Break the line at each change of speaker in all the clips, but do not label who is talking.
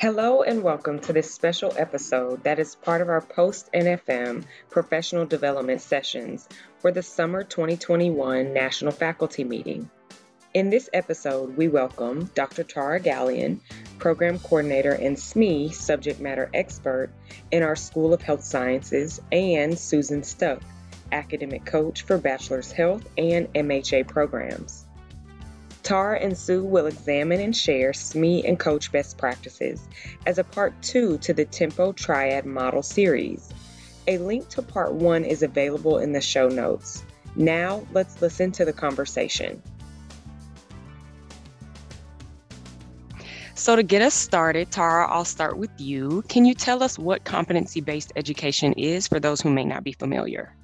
Hello and welcome to this special episode that is part of our post NFM professional development sessions for the summer 2021 National Faculty Meeting. In this episode, we welcome Dr. Tara Gallion, Program Coordinator and SME Subject Matter Expert in our School of Health Sciences, and Susan Stuck, Academic Coach for Bachelor's Health and MHA programs. Tara and Sue will examine and share SME and coach best practices as a part two to the Tempo Triad model series. A link to part one is available in the show notes. Now, let's listen to the conversation. So, to get us started, Tara, I'll start with you. Can you tell us what competency based education is for those who may not be familiar?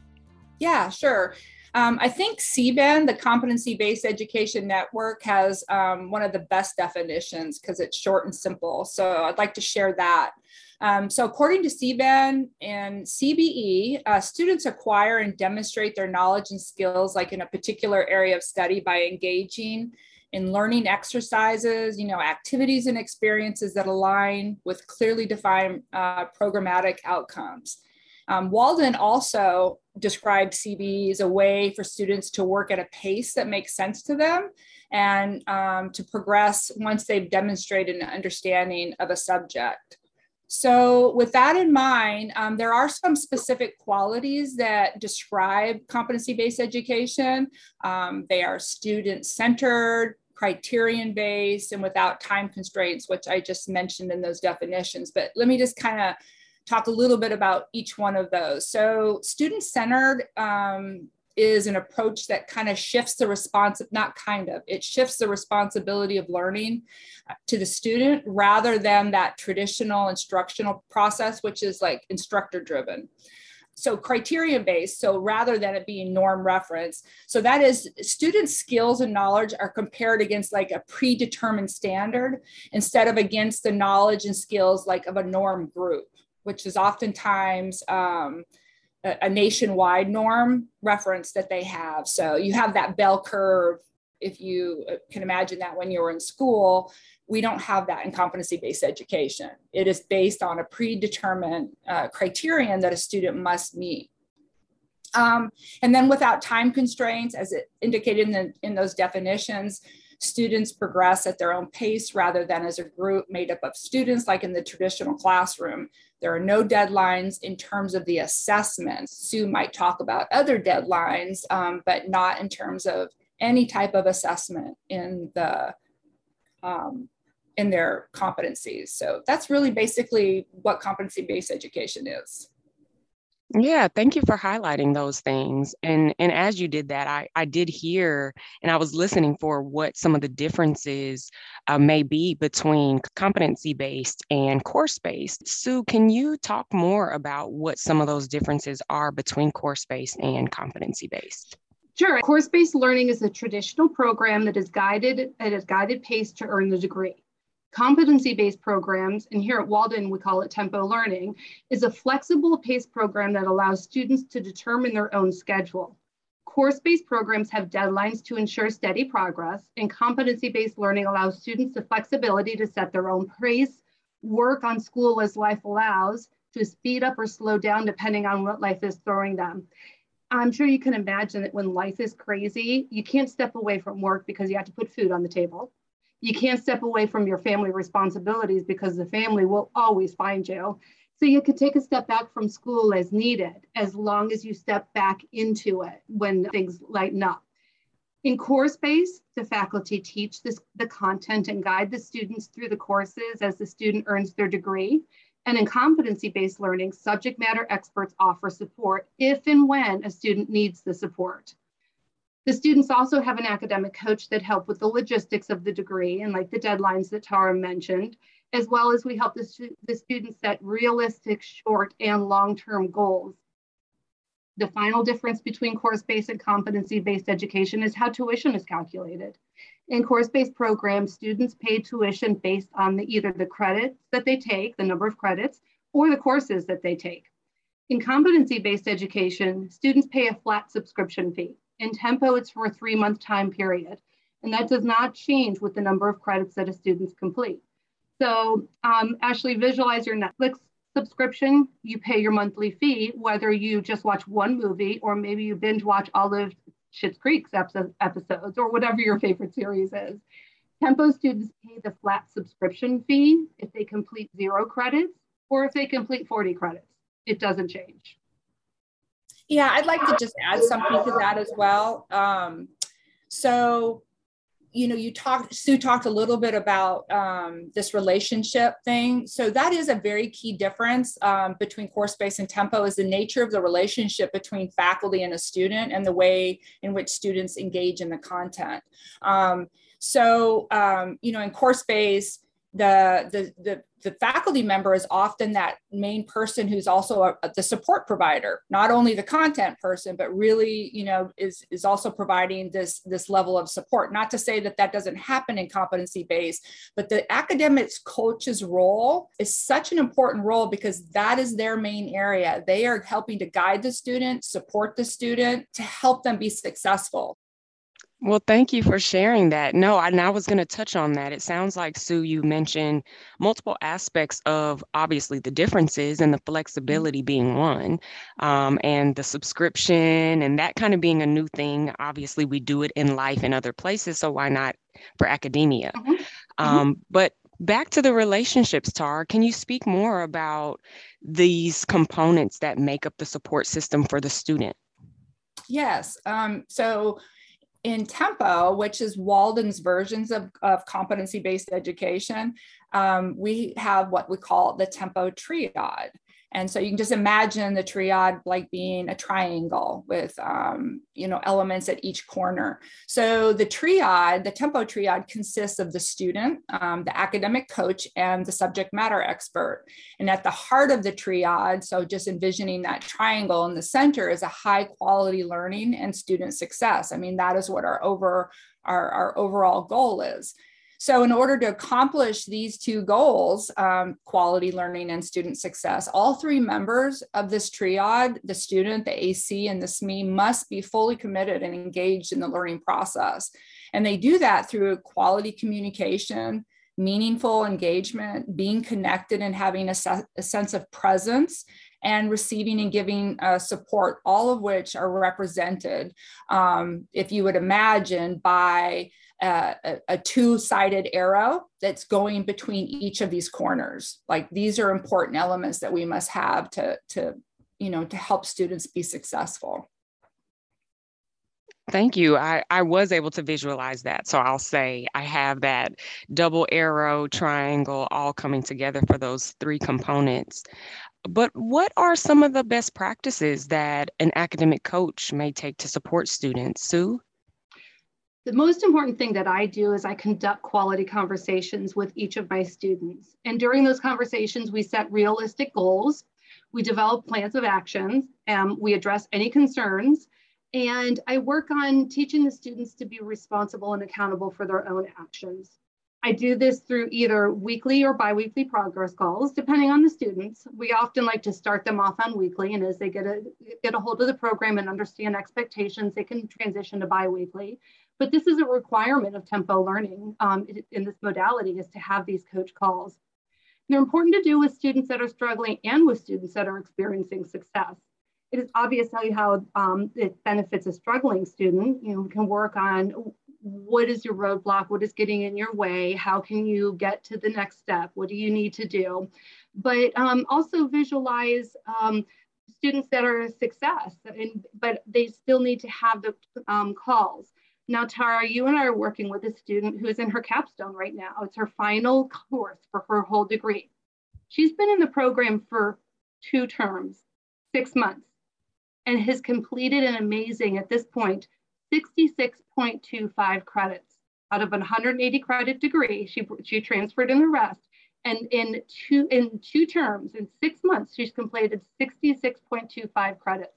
Yeah, sure. Um, I think CBEN, the Competency Based Education Network, has um, one of the best definitions because it's short and simple. So I'd like to share that. Um, so, according to CBEN and CBE, uh, students acquire and demonstrate their knowledge and skills, like in a particular area of study, by engaging in learning exercises, you know, activities and experiences that align with clearly defined uh, programmatic outcomes. Um, Walden also described CBE as a way for students to work at a pace that makes sense to them and um, to progress once they've demonstrated an understanding of a subject. So, with that in mind, um, there are some specific qualities that describe competency based education. Um, they are student centered, criterion based, and without time constraints, which I just mentioned in those definitions. But let me just kind of talk a little bit about each one of those. So, student centered um, is an approach that kind of shifts the response, not kind of, it shifts the responsibility of learning uh, to the student rather than that traditional instructional process, which is like instructor driven. So criterion based, so rather than it being norm reference. So that is student skills and knowledge are compared against like a predetermined standard instead of against the knowledge and skills like of a norm group which is oftentimes um, a, a nationwide norm reference that they have. So you have that bell curve. If you uh, can imagine that when you were in school, we don't have that in competency based education. It is based on a predetermined uh, criterion that a student must meet. Um, and then without time constraints, as it indicated in, the, in those definitions, students progress at their own pace rather than as a group made up of students like in the traditional classroom. There are no deadlines in terms of the assessments. Sue might talk about other deadlines, um, but not in terms of any type of assessment in the um, in their competencies. So that's really basically what competency-based education is.
Yeah, thank you for highlighting those things. And and as you did that, I I did hear and I was listening for what some of the differences uh, may be between competency based and course based. Sue, can you talk more about what some of those differences are between course based and competency based?
Sure. Course-based learning is a traditional program that is guided at a guided pace to earn the degree. Competency-based programs, and here at Walden we call it Tempo Learning, is a flexible pace program that allows students to determine their own schedule. Course-based programs have deadlines to ensure steady progress, and competency-based learning allows students the flexibility to set their own pace, work on school as life allows, to speed up or slow down depending on what life is throwing them. I'm sure you can imagine that when life is crazy, you can't step away from work because you have to put food on the table you can't step away from your family responsibilities because the family will always find you. So you could take a step back from school as needed, as long as you step back into it when things lighten up. In course-based, the faculty teach this, the content and guide the students through the courses as the student earns their degree. And in competency-based learning, subject matter experts offer support if and when a student needs the support. The students also have an academic coach that help with the logistics of the degree and like the deadlines that Tara mentioned, as well as we help the, the students set realistic short and long-term goals. The final difference between course-based and competency-based education is how tuition is calculated. In course-based programs, students pay tuition based on the, either the credits that they take, the number of credits, or the courses that they take. In competency-based education, students pay a flat subscription fee. In Tempo, it's for a three month time period. And that does not change with the number of credits that a student's complete. So um, Ashley, visualize your Netflix subscription. You pay your monthly fee, whether you just watch one movie or maybe you binge watch all of Schitt's Creek's episodes or whatever your favorite series is. Tempo students pay the flat subscription fee if they complete zero credits or if they complete 40 credits. It doesn't change.
Yeah, I'd like to just add something to that as well. Um, so you know, you talked, Sue talked a little bit about um, this relationship thing. So that is a very key difference um, between CourseBase and Tempo is the nature of the relationship between faculty and a student and the way in which students engage in the content. Um, so, um, you know, in CourseBase, the, the, the the faculty member is often that main person who's also a, the support provider not only the content person but really you know is is also providing this this level of support. Not to say that that doesn't happen in competency based but the academics coach's role is such an important role because that is their main area. They are helping to guide the student support the student to help them be successful
well, thank you for sharing that. No, I, and I was going to touch on that. It sounds like, Sue, you mentioned multiple aspects of obviously the differences and the mm-hmm. flexibility being one, um, and the subscription and that kind of being a new thing. Obviously, we do it in life in other places, so why not for academia? Mm-hmm. mm-hmm. Um, but back to the relationships, Tar, can you speak more about these components that make up the support system for the student?
Yes. Um, so, in Tempo, which is Walden's versions of, of competency based education, um, we have what we call the Tempo triad. And so you can just imagine the triad like being a triangle with, um, you know, elements at each corner. So the triad, the tempo triad consists of the student, um, the academic coach, and the subject matter expert. And at the heart of the triad, so just envisioning that triangle in the center is a high quality learning and student success. I mean, that is what our over our, our overall goal is. So, in order to accomplish these two goals, um, quality learning and student success, all three members of this triad, the student, the AC, and the SME, must be fully committed and engaged in the learning process. And they do that through quality communication, meaningful engagement, being connected and having a, se- a sense of presence and receiving and giving uh, support, all of which are represented, um, if you would imagine, by Uh, a, a two-sided arrow that's going between each of these corners. Like these are important elements that we must have to, to you know, to help students be successful.
Thank you. I, I was able to visualize that. So I'll say I have that double arrow triangle all coming together for those three components. But what are some of the best practices that an academic coach may take to support students? Sue?
The most important thing that I do is I conduct quality conversations with each of my students. And during those conversations, we set realistic goals, we develop plans of actions, and we address any concerns. And I work on teaching the students to be responsible and accountable for their own actions. I do this through either weekly or biweekly progress calls, depending on the students. We often like to start them off on weekly, and as they get a, get a hold of the program and understand expectations, they can transition to biweekly. But this is a requirement of tempo learning um, in this modality is to have these coach calls. They're important to do with students that are struggling and with students that are experiencing success. It is obvious how um, it benefits a struggling student. You know, can work on what is your roadblock, what is getting in your way, how can you get to the next step, what do you need to do, but um, also visualize um, students that are a success, and, but they still need to have the um, calls. Now, Tara, you and I are working with a student who is in her capstone right now. It's her final course for her whole degree. She's been in the program for two terms, six months, and has completed an amazing, at this point, 66.25 credits. Out of a 180 credit degree, she, she transferred in the rest. And in two, in two terms, in six months, she's completed 66.25 credits.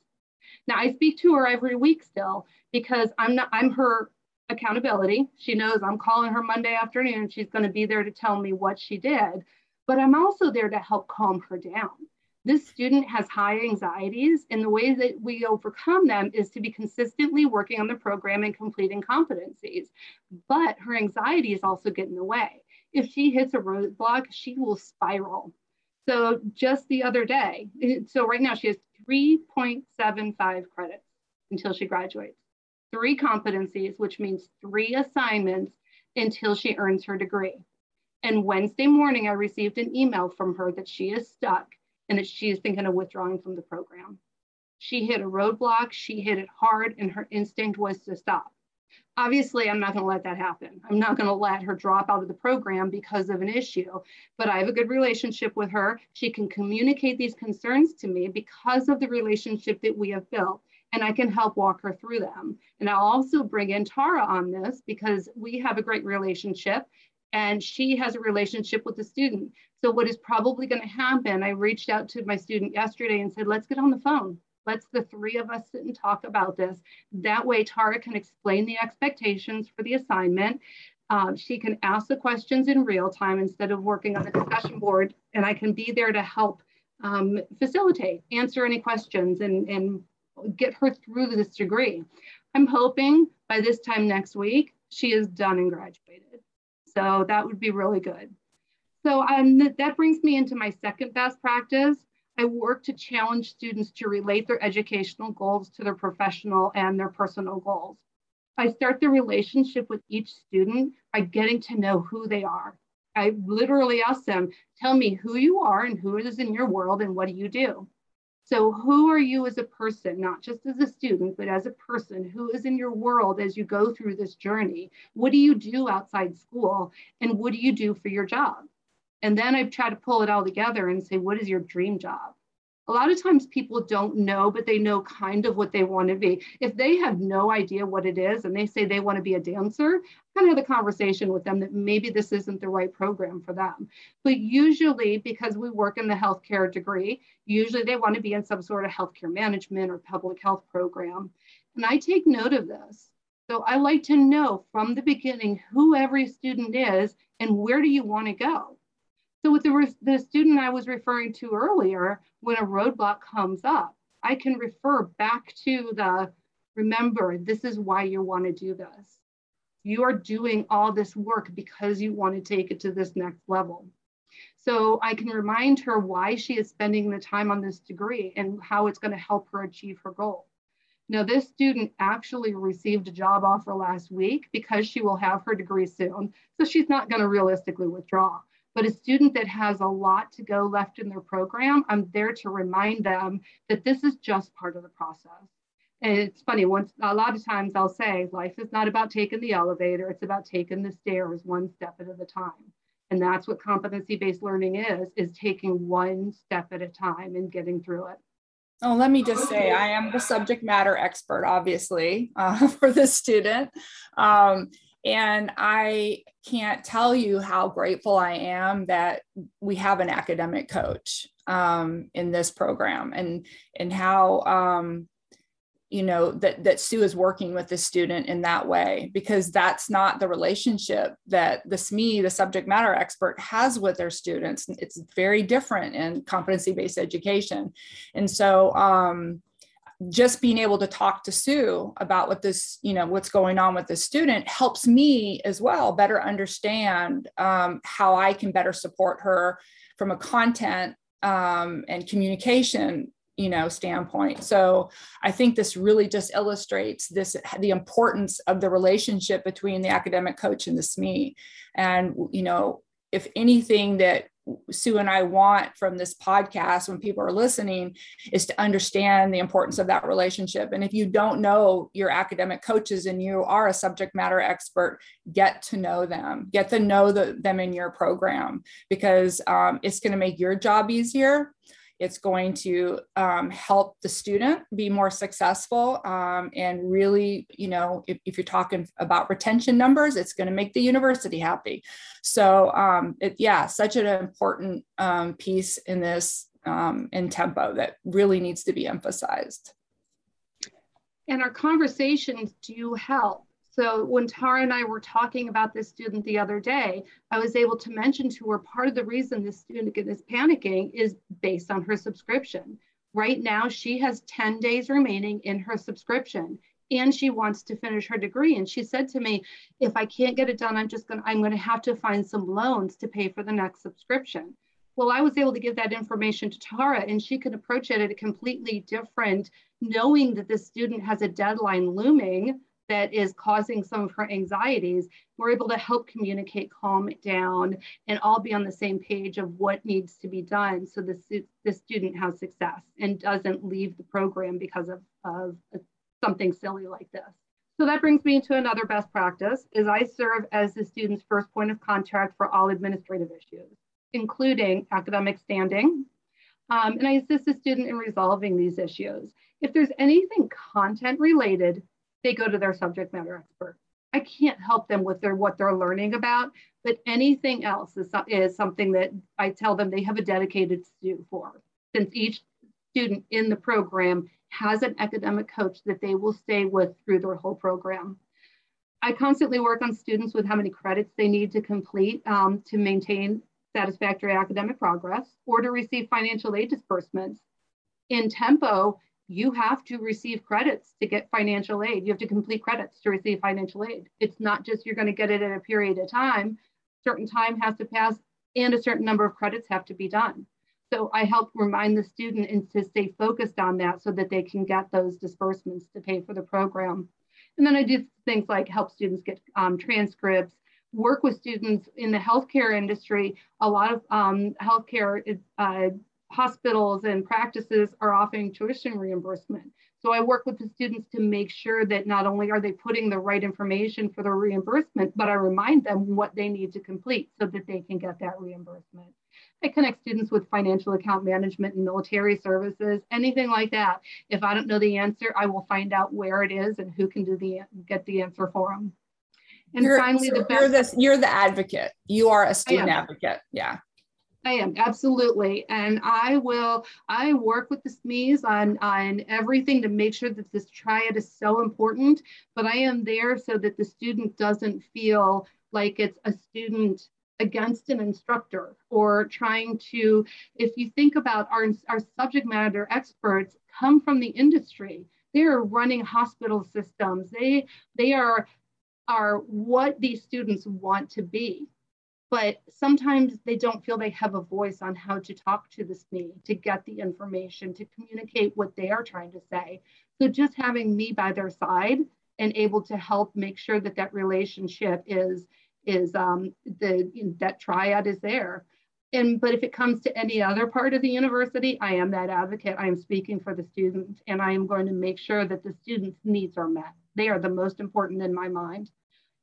Now I speak to her every week still because I'm not I'm her accountability. She knows I'm calling her Monday afternoon. She's going to be there to tell me what she did, but I'm also there to help calm her down. This student has high anxieties, and the way that we overcome them is to be consistently working on the program and completing competencies. But her anxiety is also getting in the way. if she hits a roadblock, she will spiral. So just the other day, so right now she has 3.75 credits until she graduates, three competencies, which means three assignments until she earns her degree. And Wednesday morning, I received an email from her that she is stuck and that she is thinking of withdrawing from the program. She hit a roadblock, she hit it hard, and her instinct was to stop. Obviously, I'm not going to let that happen. I'm not going to let her drop out of the program because of an issue, but I have a good relationship with her. She can communicate these concerns to me because of the relationship that we have built, and I can help walk her through them. And I'll also bring in Tara on this because we have a great relationship and she has a relationship with the student. So, what is probably going to happen? I reached out to my student yesterday and said, let's get on the phone Let's the three of us sit and talk about this. That way, Tara can explain the expectations for the assignment. Um, she can ask the questions in real time instead of working on the discussion board, and I can be there to help um, facilitate, answer any questions, and, and get her through this degree. I'm hoping by this time next week, she is done and graduated. So that would be really good. So um, that brings me into my second best practice, I work to challenge students to relate their educational goals to their professional and their personal goals. I start the relationship with each student by getting to know who they are. I literally ask them, tell me who you are and who is in your world and what do you do? So, who are you as a person, not just as a student, but as a person? Who is in your world as you go through this journey? What do you do outside school? And what do you do for your job? And then I try to pull it all together and say, what is your dream job? A lot of times people don't know, but they know kind of what they want to be. If they have no idea what it is and they say they want to be a dancer, kind of have the conversation with them that maybe this isn't the right program for them. But usually, because we work in the healthcare degree, usually they want to be in some sort of healthcare management or public health program. And I take note of this. So I like to know from the beginning who every student is and where do you want to go. So with the, the student I was referring to earlier, when a roadblock comes up, I can refer back to the, remember, this is why you want to do this. You are doing all this work because you want to take it to this next level. So I can remind her why she is spending the time on this degree and how it's going to help her achieve her goal. Now, this student actually received a job offer last week because she will have her degree soon. So she's not going to realistically withdraw. But a student that has a lot to go left in their program, I'm there to remind them that this is just part of the process. And it's funny, once a lot of times I'll say, life is not about taking the elevator, it's about taking the stairs one step at a time. And that's what competency-based learning is, is taking one step at a time and getting through it.
Oh, let me just say, I am the subject matter expert, obviously, uh, for this student. Um, and I can't tell you how grateful I am that we have an academic coach um, in this program and, and how, um, you know, that, that Sue is working with the student in that way, because that's not the relationship that the SME, the subject matter expert, has with their students. It's very different in competency based education. And so, um, just being able to talk to Sue about what this, you know, what's going on with this student helps me as well better understand um, how I can better support her from a content um, and communication you know standpoint. So i think this really just illustrates this the importance of the relationship between the academic coach and the sme and you know if anything that Sue and I want from this podcast when people are listening is to understand the importance of that relationship. And if you don't know your academic coaches and you are a subject matter expert, get to know them, get to know the, them in your program because um, it's going to make your job easier. It's going to um, help the student be more successful um, and really, you know, if, if, you're talking about retention numbers, it's going to make the university happy. So, um, it, yeah, such an important um, piece in this um, in tempo that really needs to be emphasized.
And our conversations do help so when Tara and I were talking about this student the other day, I was able to mention to her part of the reason this student is panicking is based on her subscription. Right now, she has 10 days remaining in her subscription. and she wants to finish her degree. And she said to me, if I can't get it done, I'm just going to, I'm going to have to find some loans to pay for the next subscription. Well, I was able to give that information to Tara and she could approach it at a completely different, knowing that this student has a deadline looming that is causing some of her anxieties, we're able to help communicate, calm down, and all be on the same page of what needs to be done so the, the student has success and doesn't leave the program because of, of something silly like this. So that brings me to another best practice is I serve as the student's first point of contact for all administrative issues, including academic standing. Um, and I assist the student in resolving these issues. If there's anything content related they go to their subject matter expert. I can't help them with their what they're learning about, but anything else is, is something that I tell them they have a dedicated student for. Since each student in the program has an academic coach that they will stay with through their whole program. I constantly work on students with how many credits they need to complete um, to maintain satisfactory academic progress or to receive financial aid disbursements. In Tempo, you have to receive credits to get financial aid. You have to complete credits to receive financial aid. It's not just you're going to get it in a period of time. Certain time has to pass and a certain number of credits have to be done. So I help remind the student and to stay focused on that so that they can get those disbursements to pay for the program. And then I do things like help students get um, transcripts, work with students in the healthcare industry. A lot of um, healthcare uh, hospitals and practices are offering tuition reimbursement. So I work with the students to make sure that not only are they putting the right information for the reimbursement, but I remind them what they need to complete so that they can get that reimbursement. I connect students with financial account management and military services, anything like that. If I don't know the answer, I will find out where it is and who can do the get the answer for them.
And you're, finally, the best, you're the you're the advocate. You are a student advocate. Yeah.
I am absolutely, and I will. I work with the SMEs on on everything to make sure that this triad is so important. But I am there so that the student doesn't feel like it's a student against an instructor or trying to. If you think about our our subject matter experts come from the industry, they are running hospital systems. They they are are what these students want to be but sometimes they don't feel they have a voice on how to talk to the SME, to get the information, to communicate what they are trying to say. So just having me by their side and able to help make sure that that relationship is is um, the that triad is there. And but if it comes to any other part of the university, I am that advocate. I am speaking for the student, and I am going to make sure that the students' needs are met. They are the most important in my mind.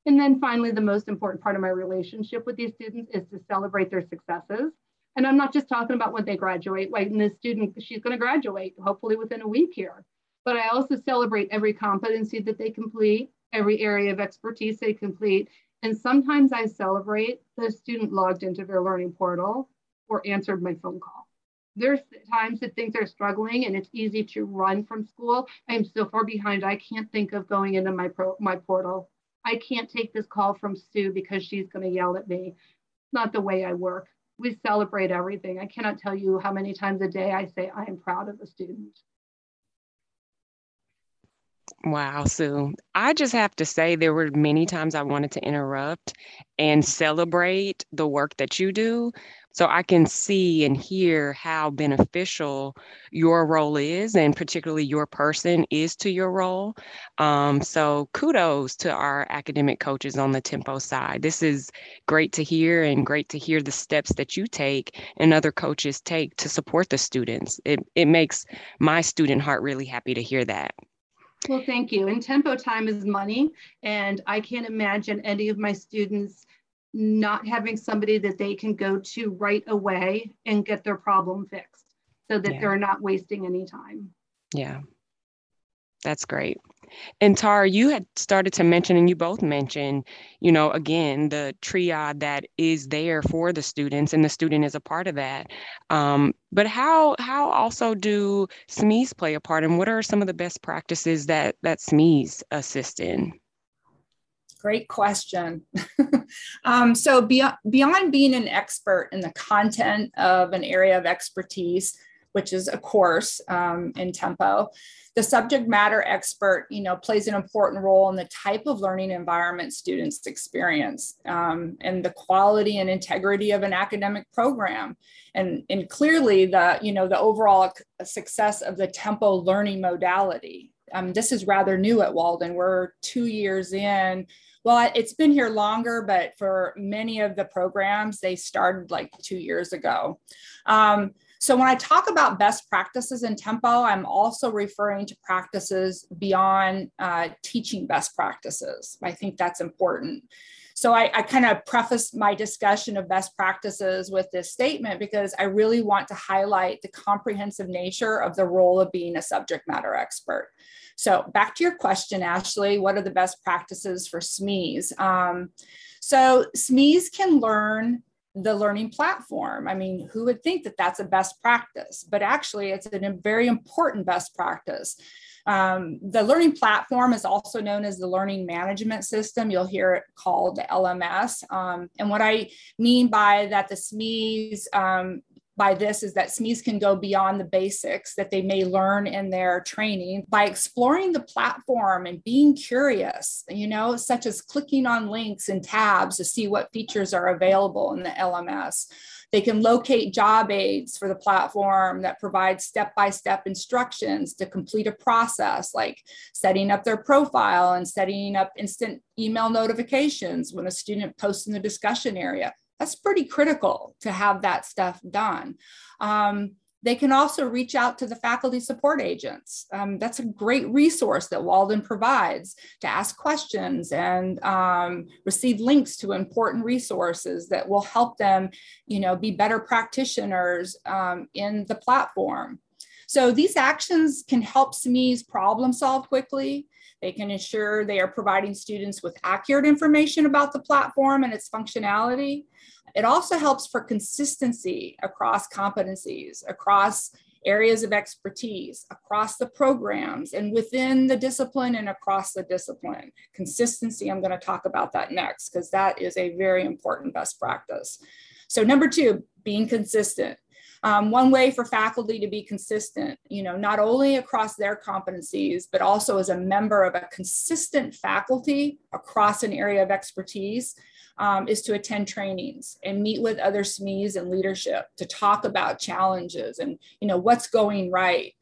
And then finally, the most important part of my relationship with these students is to celebrate their successes. And I'm not just talking about when they graduate, like this student, she's gonna graduate hopefully within a week here. But I also celebrate every competency that they complete, every area of expertise they complete. And sometimes I celebrate the student logged into their learning portal or answered my phone call. There's times that things are struggling and it's easy to run from school. I'm so far behind, I can't think of going into my, pro, my portal I can't take this call from Sue because she's going to yell at me. It's not the way I work. We celebrate everything. I cannot tell you how many times a day I say I am proud of a student.
Wow, Sue. I just have to say, there were many times I wanted to interrupt and celebrate the work that you do so I can see and hear how beneficial your role is, and particularly your person is to your role. Um, so kudos to our academic coaches on the Tempo side. This is great to hear, and great to hear the steps that you take and other coaches take to support the students. It, it makes my student heart really happy to hear that.
Well, thank you. And tempo time is money. And I can't imagine any of my students not having somebody that they can go to right away and get their problem fixed so that yeah. they're not wasting any time.
Yeah. That's great. And Tara, you had started to mention, and you both mentioned, you know, again, the triad that is there for the students, and the student is a part of that. Um, but how how also do SMEs play a part, and what are some of the best practices that that SMEs assist in?
Great question. um, so beyond, beyond being an expert in the content of an area of expertise, which is a course um, in Tempo. The subject matter expert, you know, plays an important role in the type of learning environment students experience um, and the quality and integrity of an academic program. And, and clearly the, you know, the overall success of the Tempo learning modality. Um, this is rather new at Walden. We're two years in well it's been here longer but for many of the programs they started like two years ago um, so when I talk about best practices in Tempo, I'm also referring to practices beyond uh, teaching best practices. I think that's important. So I, I kind of preface my discussion of best practices with this statement because I really want to highlight the comprehensive nature of the role of being a subject matter expert. So back to your question, Ashley, what are the best practices for SMEs? Um, so SMEs can learn the learning platform. I mean, who would think that that's a best practice? But actually, it's a very important best practice. Um, the learning platform is also known as the learning management system. You'll hear it called LMS. Um, and what I mean by that, the SMEs um, by this is that SMEs can go beyond the basics that they may learn in their training by exploring the platform and being curious, you know, such as clicking on links and tabs to see what features are available in the LMS. They can locate job aids for the platform that provide step by step instructions to complete a process, like setting up their profile and setting up instant email notifications when a student posts in the discussion area that's pretty critical to have that stuff done. Um, they can also reach out to the faculty support agents. Um, that's a great resource that Walden provides to ask questions and um, receive links to important resources that will help them, you know, be better practitioners um, in the platform. So these actions can help SMEs problem solve quickly. They can ensure they are providing students with accurate information about the platform and its functionality. It also helps for consistency across competencies, across areas of expertise, across the programs and within the discipline and across the discipline. Consistency, I'm going to talk about that next because that is a very important best practice. So number two, being consistent. Um, one way for faculty to be consistent, you know, not only across their competencies, but also as a member of a consistent faculty across an area of expertise um, is to attend trainings and meet with other SMEs and leadership to talk about challenges and you know what's going right.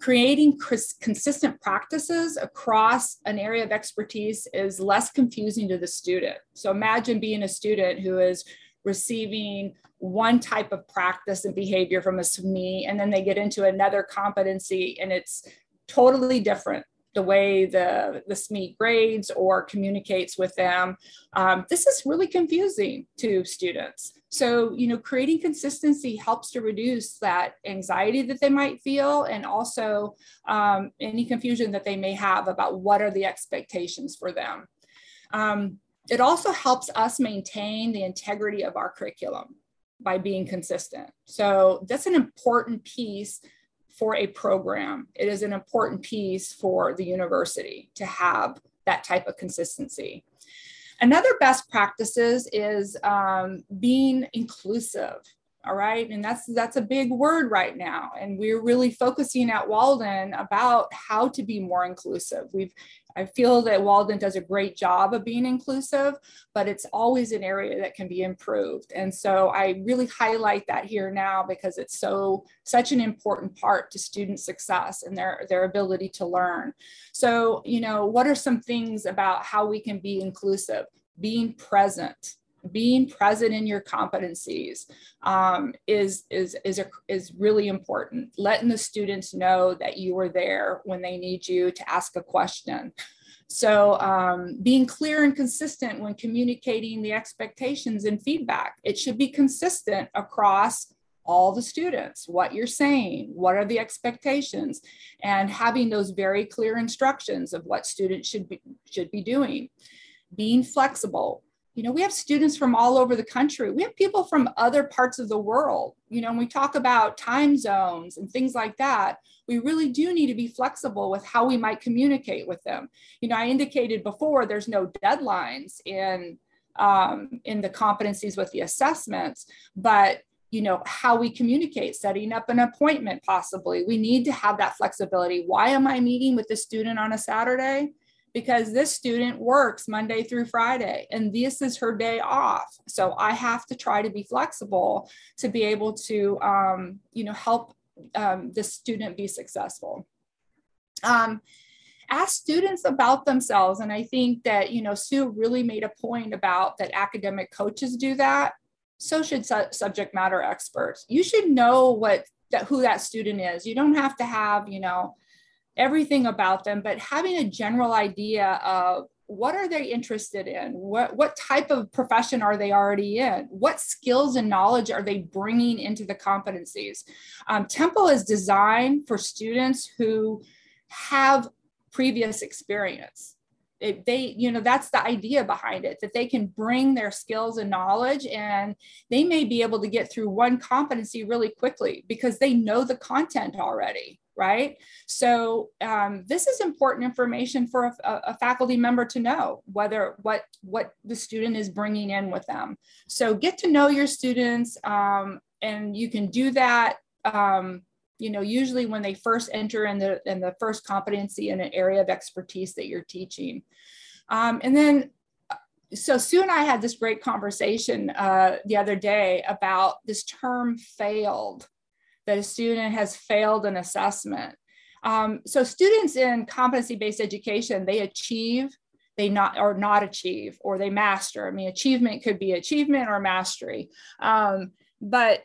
Creating consistent practices across an area of expertise is less confusing to the student. So imagine being a student who is receiving one type of practice and behavior from a SME, and then they get into another competency and it's totally different the way the, the SME grades or communicates with them. Um, this is really confusing to students. So, you know, creating consistency helps to reduce that anxiety that they might feel and also um, any confusion that they may have about what are the expectations for them. Um, it also helps us maintain the integrity of our curriculum by being consistent. So that's an important piece for a program. It is an important piece for the university to have that type of consistency. Another best practices is um, being inclusive. All right, and that's that's a big word right now, and we're really focusing at Walden about how to be more inclusive. We've I feel that Walden does a great job of being inclusive, but it's always an area that can be improved. And so I really highlight that here now because it's so such an important part to student success and their, their ability to learn. So, you know, what are some things about how we can be inclusive? Being present, being present in your competencies um, is is is a, is really important. Letting the students know that you are there when they need you to ask a question. So um, being clear and consistent when communicating the expectations and feedback. It should be consistent across all the students, what you're saying, what are the expectations, and having those very clear instructions of what students should be, should be doing. Being flexible, you know we have students from all over the country. We have people from other parts of the world. You know when we talk about time zones and things like that we really do need to be flexible with how we might communicate with them. You know i indicated before there's no deadlines in um, in the competencies with the assessments but you know how we communicate setting up an appointment possibly. We need to have that flexibility. Why am i meeting with the student on a saturday because this student works monday through friday and this is her day off so i have to try to be flexible to be able to um, you know help um, the student be successful um, ask students about themselves and i think that you know sue really made a point about that academic coaches do that so should su subject matter experts. You should know what that who that student is. You don't have to have, you know, everything about them, but having a general idea of what are they interested in? What, what type of profession are they already in? What skills and knowledge are they bringing into the competencies? Um, Tempo is designed for students who have previous experience it, they you know that's the idea behind it that they can bring their skills and knowledge and they may be able to get through one competency really quickly because they know the content already right? So um, this is important information for a, a, faculty member to know whether what what the student is bringing in with them. So get to know your students um, and you can do that um, you know, usually when they first enter in the, in the first competency in an area of expertise that you're teaching. Um, and then, so Sue and I had this great conversation uh, the other day about this term failed, that a student has failed an assessment. Um, so students in competency-based education, they achieve, they not or not achieve, or they master. I mean, achievement could be achievement or mastery. Um, but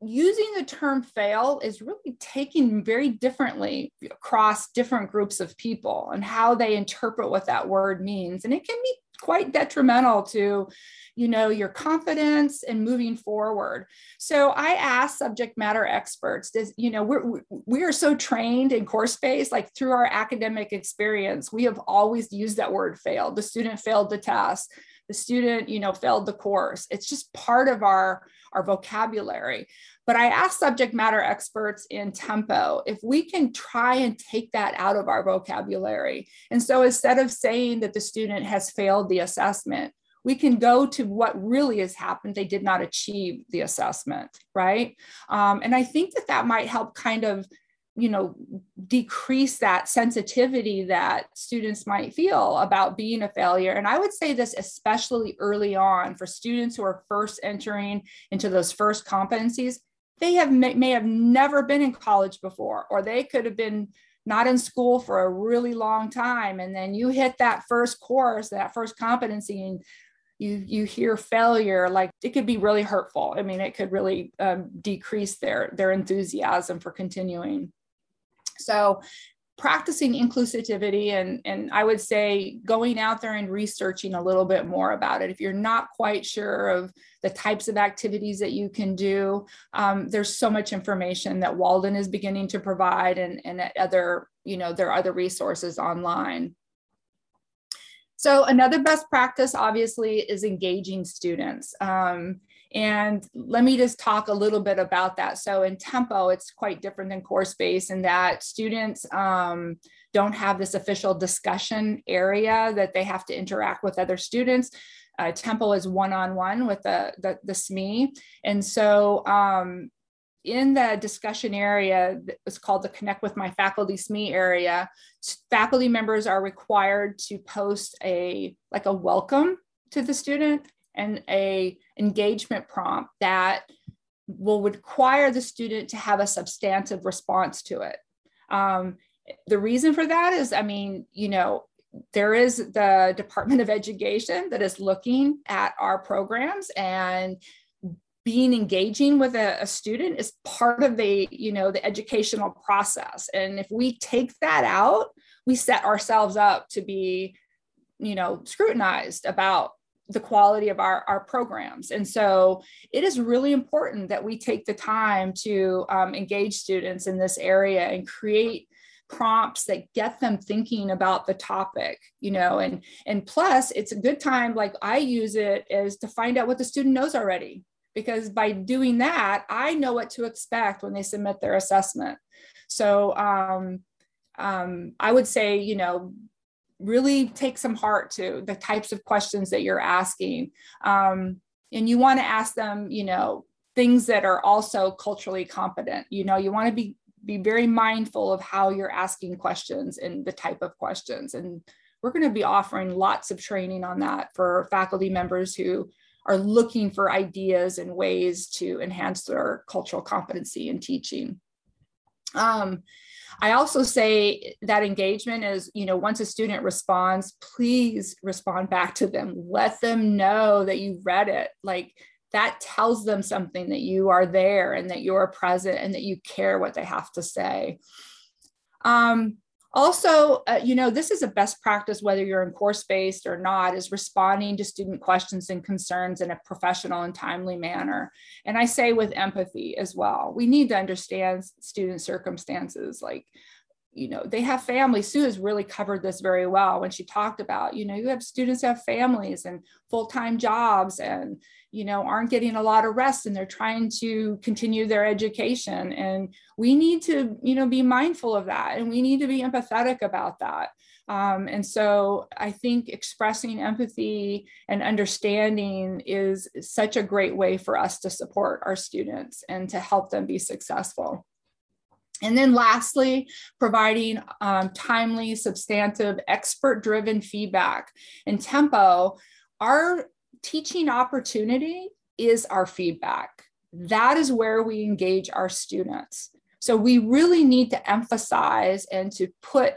using the term fail is really taken very differently across different groups of people and how they interpret what that word means and it can be quite detrimental to you know your confidence and moving forward. So i ask subject matter experts does you know we're we are so trained in course-based like through our academic experience we have always used that word failed. The student failed the test the student you know failed the course it's just part of our our vocabulary but I asked subject matter experts in tempo if we can try and take that out of our vocabulary. And so instead of saying that the student has failed the assessment, we can go to what really has happened. They did not achieve the assessment, right? Um, and I think that that might help kind of you know decrease that sensitivity that students might feel about being a failure and i would say this especially early on for students who are first entering into those first competencies they have may, may have never been in college before, or they could have been not in school for a really long time. And then you hit that first course, that first competency, and you you hear failure, like it could be really hurtful. I mean, it could really um, decrease their their enthusiasm for continuing. So practicing inclusivity and, and I would say going out there and researching a little bit more about it. If you're not quite sure of the types of activities that you can do, um, there's so much information that Walden is beginning to provide and, and other, you know, there are other resources online. So another best practice obviously is engaging students. Um, and let me just talk a little bit about that. So in Tempo, it's quite different than course base in that students um, don't have this official discussion area that they have to interact with other students. Uh, Tempo is one-on-one -on -one with the, the, the SME. And so um, in the discussion area, it's called the Connect with My Faculty SME area, faculty members are required to post a like a welcome to the student and a engagement prompt that will require the student to have a substantive response to it. Um, the reason for that is, I mean, you know, there is the Department of Education that is looking at our programs and being engaging with a, a, student is part of the you know the educational process and if we take that out we set ourselves up to be you know scrutinized about the quality of our, our programs. And so it is really important that we take the time to um, engage students in this area and create prompts that get them thinking about the topic you know and and plus it's a good time like i use it is to find out what the student knows already because by doing that i know what to expect when they submit their assessment so um, um, i would say you know really take some heart to the types of questions that you're asking. Um, and you want to ask them, you know, things that are also culturally competent. You know, you want to be be very mindful of how you're asking questions and the type of questions. And we're going to be offering lots of training on that for faculty members who are looking for ideas and ways to enhance their cultural competency in teaching. Um, I also say that engagement is, you know, once a student responds, please respond back to them. Let them know that you read it. Like that tells them something that you are there and that you're present and that you care what they have to say. Um, also, uh, you know, this is a best practice, whether you're in course based or not, is responding to student questions and concerns in a professional and timely manner. And I say with empathy as well. We need to understand student circumstances. Like, you know, they have families. Sue has really covered this very well when she talked about, you know, you have students have families and full time jobs and, you know aren't getting a lot of rest and they're trying to continue their education. And we need to you know be mindful of that and we need to be empathetic about that. Um, and so i think expressing empathy and understanding is such a great way for us to support our students and to help them be successful. And then lastly, providing um, timely, substantive, expert driven feedback and tempo. Our teaching opportunity is our feedback. That is where we engage our students. So we really need to emphasize and to put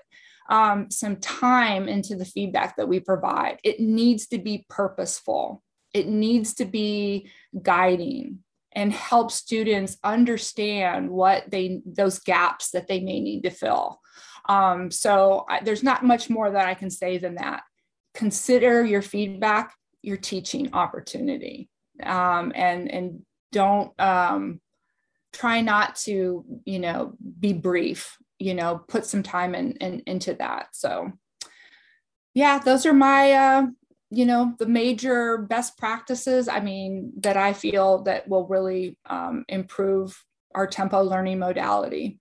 um, some time into the feedback that we provide. It needs to be purposeful, it needs to be guiding and help students understand what they those gaps that they may need to fill um, so I, there's not much more that i can say than that consider your feedback your teaching opportunity. Um, and and don't um, try not to you know be brief you know put some time in, in into that. So yeah those are my uh, you know the major best practices i mean that i feel that will really um, improve our tempo learning modality.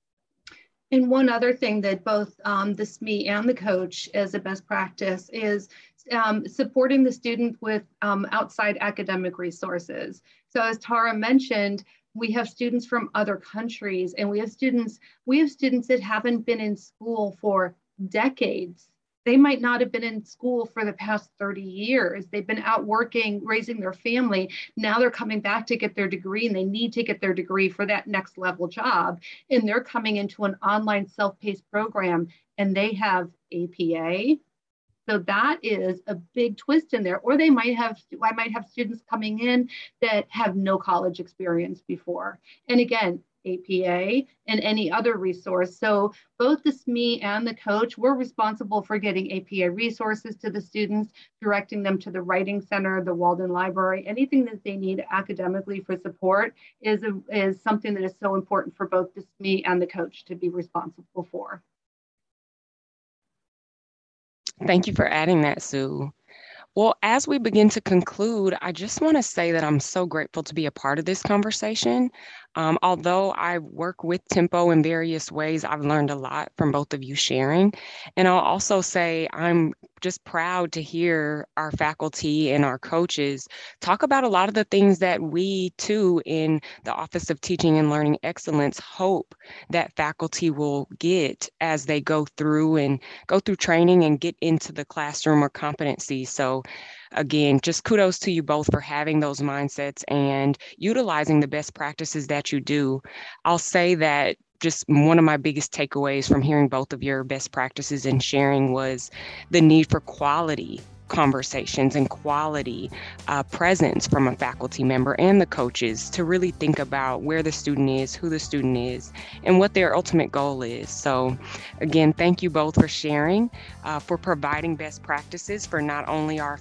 And one other thing that both um, the SME and the coach as a best practice is um, supporting the student with um, outside academic resources. So as Tara mentioned, we have students from other countries and we have students, we have students that haven't been in school for decades. They might not have been in school for the past 30 years. They've been out working, raising their family. Now they're coming back to get their degree and they need to get their degree for that next level job. And they're coming into an online self-paced program and they have APA, so that is a big twist in there. Or they might have, I might have students coming in that have no college experience before. And again, APA and any other resource. So both the SME and the coach, we're responsible for getting APA resources to the students, directing them to the Writing Center, the Walden Library, anything that they need academically for support is, a, is something that is so important for both the SME and the coach to be responsible for.
Thank you for adding that, Sue. Well, as we begin to conclude, I just want to say that I'm so grateful to be a part of this conversation. Um, although I work with Tempo in various ways, I've learned a lot from both of you sharing. And I'll also say I'm just proud to hear our faculty and our coaches talk about a lot of the things that we too in the Office of Teaching and Learning Excellence hope that faculty will get as they go through and go through training and get into the classroom or competency. So again, just kudos to you both for having those mindsets and utilizing the best practices that you do. I'll say that just one of my biggest takeaways from hearing both of your best practices and sharing was the need for quality conversations and quality uh, presence from a faculty member and the coaches to really think about where the student is, who the student is, and what their ultimate goal is. So, again, thank you both for sharing, uh, for providing best practices for not only our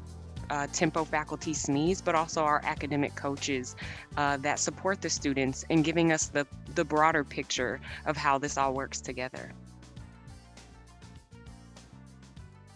uh, Tempo faculty SMEs, but also our academic coaches uh, that support the students and giving us the, the broader picture of how this all works together.